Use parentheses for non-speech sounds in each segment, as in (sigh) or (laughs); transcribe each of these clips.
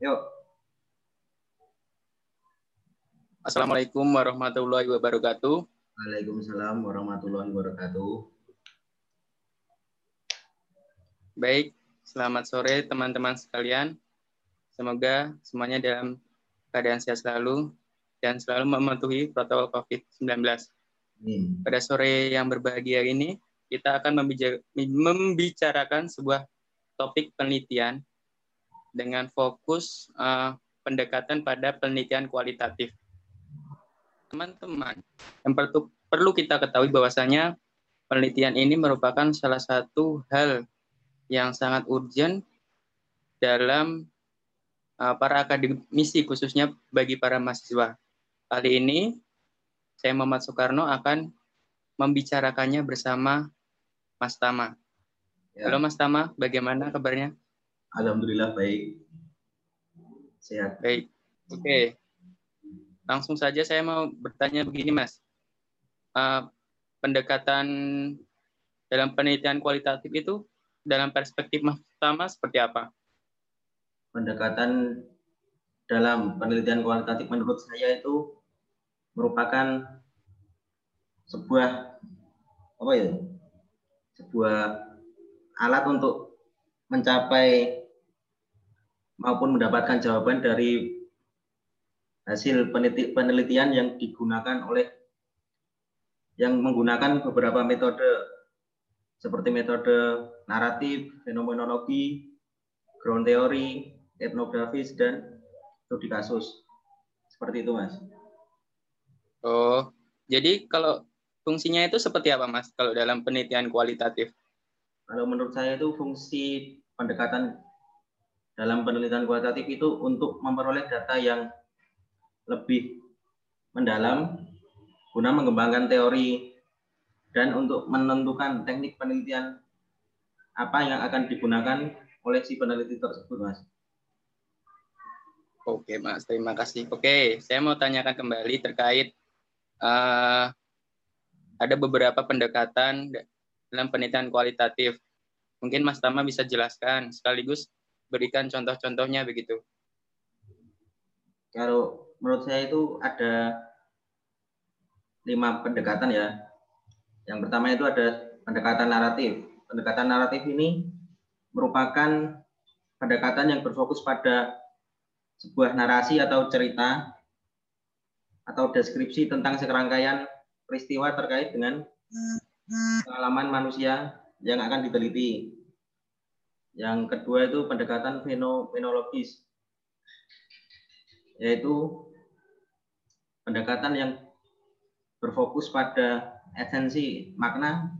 Yuk. Assalamualaikum warahmatullahi wabarakatuh. Waalaikumsalam warahmatullahi wabarakatuh. Baik, selamat sore teman-teman sekalian. Semoga semuanya dalam keadaan sehat selalu dan selalu mematuhi protokol COVID-19. Pada sore yang berbahagia ini, kita akan membicarakan sebuah topik penelitian dengan fokus uh, pendekatan pada penelitian kualitatif. Teman-teman, yang perlu, perlu kita ketahui bahwasanya penelitian ini merupakan salah satu hal yang sangat urgent dalam uh, para akademisi khususnya bagi para mahasiswa. Kali ini saya Muhammad Soekarno akan membicarakannya bersama Mas Tama. Ya. Halo Mas Tama, bagaimana kabarnya? Alhamdulillah baik. Sehat. Baik. Oke. Okay. Langsung saja saya mau bertanya begini Mas. Uh, pendekatan dalam penelitian kualitatif itu dalam perspektif Mas Tama seperti apa? Pendekatan dalam penelitian kualitatif menurut saya itu merupakan sebuah apa ya sebuah alat untuk mencapai maupun mendapatkan jawaban dari hasil penelitian yang digunakan oleh yang menggunakan beberapa metode seperti metode naratif, fenomenologi, ground theory, etnografis, dan studi kasus. Seperti itu, Mas. Oh, jadi kalau fungsinya itu seperti apa, Mas, kalau dalam penelitian kualitatif? Kalau menurut saya itu fungsi pendekatan dalam penelitian kualitatif itu untuk memperoleh data yang lebih mendalam guna mengembangkan teori dan untuk menentukan teknik penelitian apa yang akan digunakan oleh si peneliti tersebut, Mas. Oke, Mas. Terima kasih. Oke, saya mau tanyakan kembali terkait uh, ada beberapa pendekatan dalam penelitian kualitatif. Mungkin Mas Tama bisa jelaskan sekaligus berikan contoh-contohnya begitu. Kalau menurut saya itu ada lima pendekatan ya. Yang pertama itu ada pendekatan naratif. Pendekatan naratif ini merupakan pendekatan yang berfokus pada sebuah narasi atau cerita atau deskripsi tentang serangkaian peristiwa terkait dengan pengalaman manusia yang akan diteliti. Yang kedua itu pendekatan fenomenologis, yaitu pendekatan yang berfokus pada esensi makna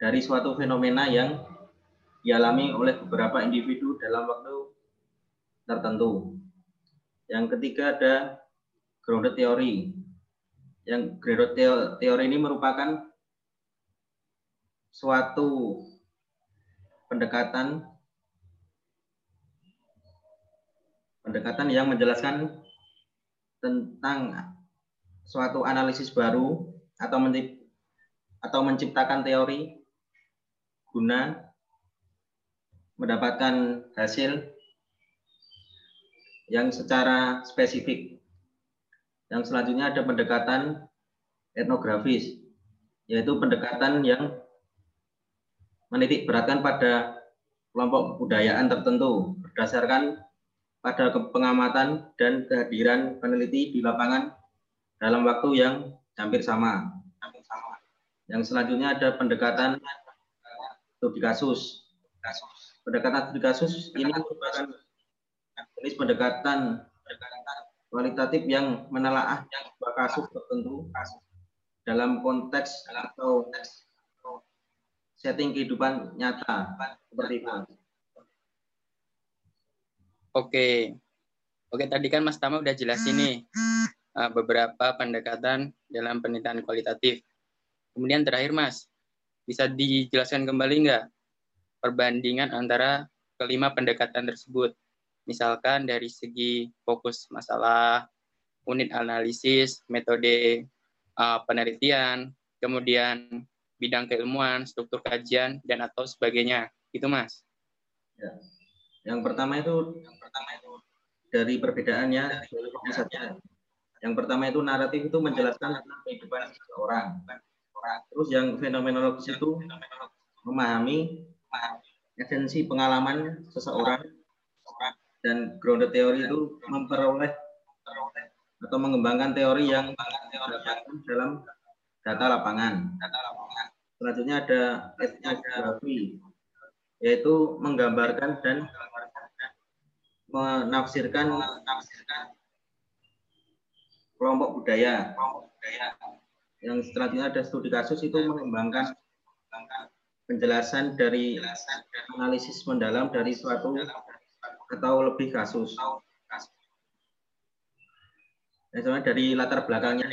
dari suatu fenomena yang dialami oleh beberapa individu dalam waktu tertentu. Yang ketiga ada grounded theory, yang Graded teori ini merupakan suatu pendekatan pendekatan yang menjelaskan tentang suatu analisis baru atau atau menciptakan teori guna mendapatkan hasil yang secara spesifik. Yang selanjutnya ada pendekatan etnografis, yaitu pendekatan yang menitik beratkan pada kelompok kebudayaan tertentu berdasarkan pada pengamatan dan kehadiran peneliti di lapangan dalam waktu yang hampir sama. Yang selanjutnya ada pendekatan studi kasus. Pendekatan studi kasus ini merupakan jenis pendekatan kualitatif yang menelaah sebuah kasus tertentu dalam konteks atau setting kehidupan nyata seperti itu. Oke, oke tadi kan Mas Tama udah jelasin nih uh, beberapa pendekatan dalam penelitian kualitatif. Kemudian terakhir Mas, bisa dijelaskan kembali nggak perbandingan antara kelima pendekatan tersebut? Misalkan dari segi fokus masalah, unit analisis, metode uh, penelitian, kemudian bidang keilmuan, struktur kajian, dan atau sebagainya. Itu Mas. Ya. Yang pertama itu yang pertama itu dari perbedaannya dari. Yang pertama itu naratif itu menjelaskan tentang kehidupan seseorang. Terus yang fenomenologis itu memahami esensi pengalaman seseorang dan grounded teori itu memperoleh atau mengembangkan teori yang dalam data lapangan. Selanjutnya ada etnografi, yaitu menggambarkan dan menafsirkan kelompok budaya. Yang selanjutnya ada studi kasus itu mengembangkan penjelasan dari analisis mendalam dari suatu atau lebih kasus. Nah, dari latar belakangnya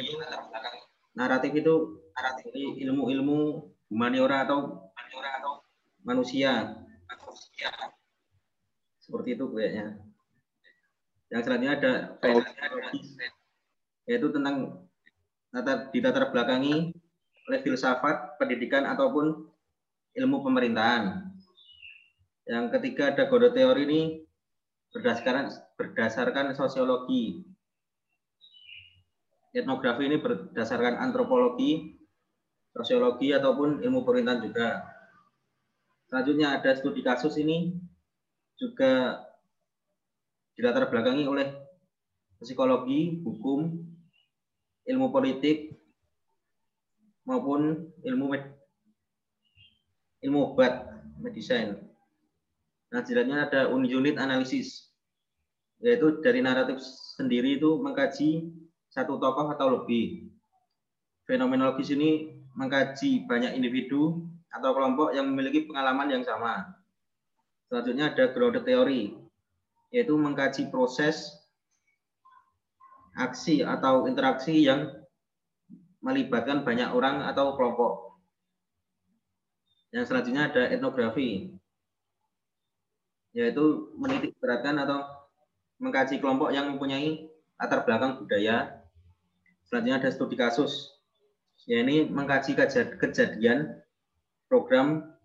naratif itu naratif ilmu-ilmu humaniora atau manusia. Seperti itu kayaknya. Yang selanjutnya ada yaitu tentang latar, di latar belakangi oleh filsafat, pendidikan ataupun ilmu pemerintahan. Yang ketiga ada Godo teori ini berdasarkan berdasarkan sosiologi. Etnografi ini berdasarkan antropologi, sosiologi ataupun ilmu pemerintahan juga. Selanjutnya ada studi kasus ini juga dilatar belakangi oleh psikologi, hukum, ilmu politik, maupun ilmu med ilmu obat, medicine. Nah, selanjutnya ada unit analisis, yaitu dari naratif sendiri itu mengkaji satu tokoh atau lebih. Fenomenologis ini mengkaji banyak individu atau kelompok yang memiliki pengalaman yang sama. Selanjutnya ada grounded theory, yaitu mengkaji proses aksi atau interaksi yang melibatkan banyak orang atau kelompok. Yang selanjutnya ada etnografi, yaitu menitik beratkan atau mengkaji kelompok yang mempunyai latar belakang budaya. Selanjutnya ada studi kasus, yaitu mengkaji kejadian, program,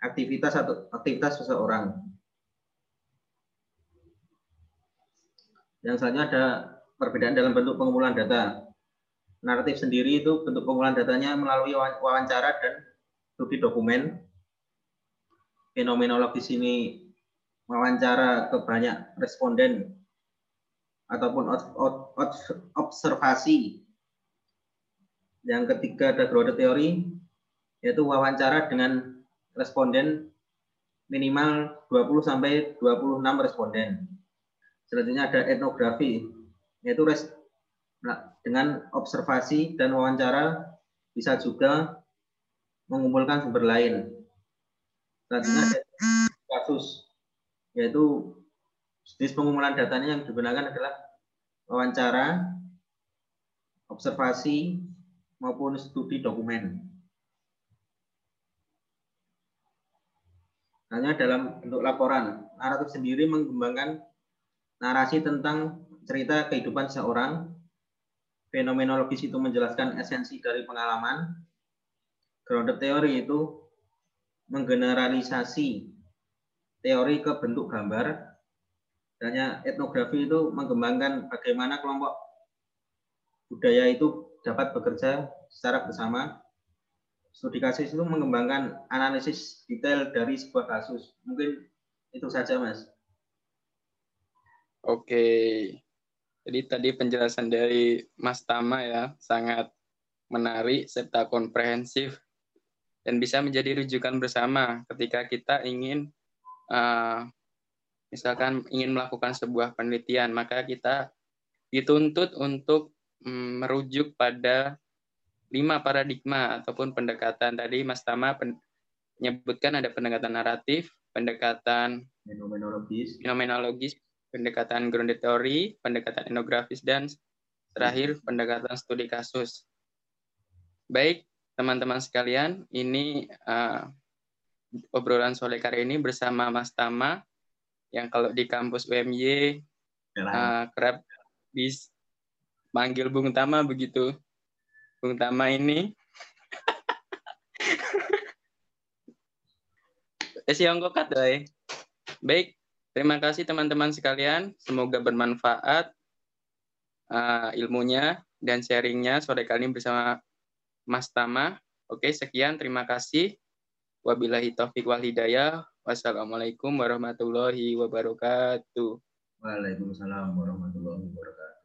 aktivitas atau aktivitas seseorang. Yang selanjutnya ada perbedaan dalam bentuk pengumpulan data. Naratif sendiri itu bentuk pengumpulan datanya melalui wawancara dan studi dokumen. Fenomenologis ini wawancara ke banyak responden ataupun observasi. Yang ketiga ada grounded teori, yaitu wawancara dengan responden minimal 20 sampai 26 responden. Selanjutnya ada etnografi, yaitu res, nah, dengan observasi dan wawancara bisa juga mengumpulkan sumber lain. Selanjutnya ada kasus, yaitu jenis pengumpulan datanya yang digunakan adalah wawancara, observasi, maupun studi dokumen. Hanya dalam bentuk laporan, naratif sendiri mengembangkan narasi tentang cerita kehidupan seorang. Fenomenologis itu menjelaskan esensi dari pengalaman. Grounded teori itu menggeneralisasi teori ke bentuk gambar. Dan etnografi itu mengembangkan bagaimana kelompok budaya itu dapat bekerja secara bersama. Studi kasus itu mengembangkan analisis detail dari sebuah kasus. Mungkin itu saja, Mas. Oke. Jadi tadi penjelasan dari Mas Tama ya sangat menarik serta komprehensif dan bisa menjadi rujukan bersama ketika kita ingin uh, misalkan ingin melakukan sebuah penelitian maka kita dituntut untuk merujuk pada lima paradigma ataupun pendekatan tadi. Mas Tama menyebutkan ada pendekatan naratif, pendekatan fenomenologis, fenomenologis pendekatan grounded theory, pendekatan etnografis, dan terakhir pendekatan studi kasus. Baik, teman-teman sekalian, ini uh, obrolan sore kali ini bersama Mas Tama, yang kalau di kampus UMY uh, eh, kerap bis manggil Bung Tama begitu. Bung Tama ini (laughs) Eh, si Baik, Terima kasih teman-teman sekalian. Semoga bermanfaat uh, ilmunya dan sharingnya sore kali ini bersama Mas Tama. Oke, sekian. Terima kasih. Wabillahi taufiq wal hidayah. Wassalamualaikum warahmatullahi wabarakatuh. Waalaikumsalam warahmatullahi wabarakatuh.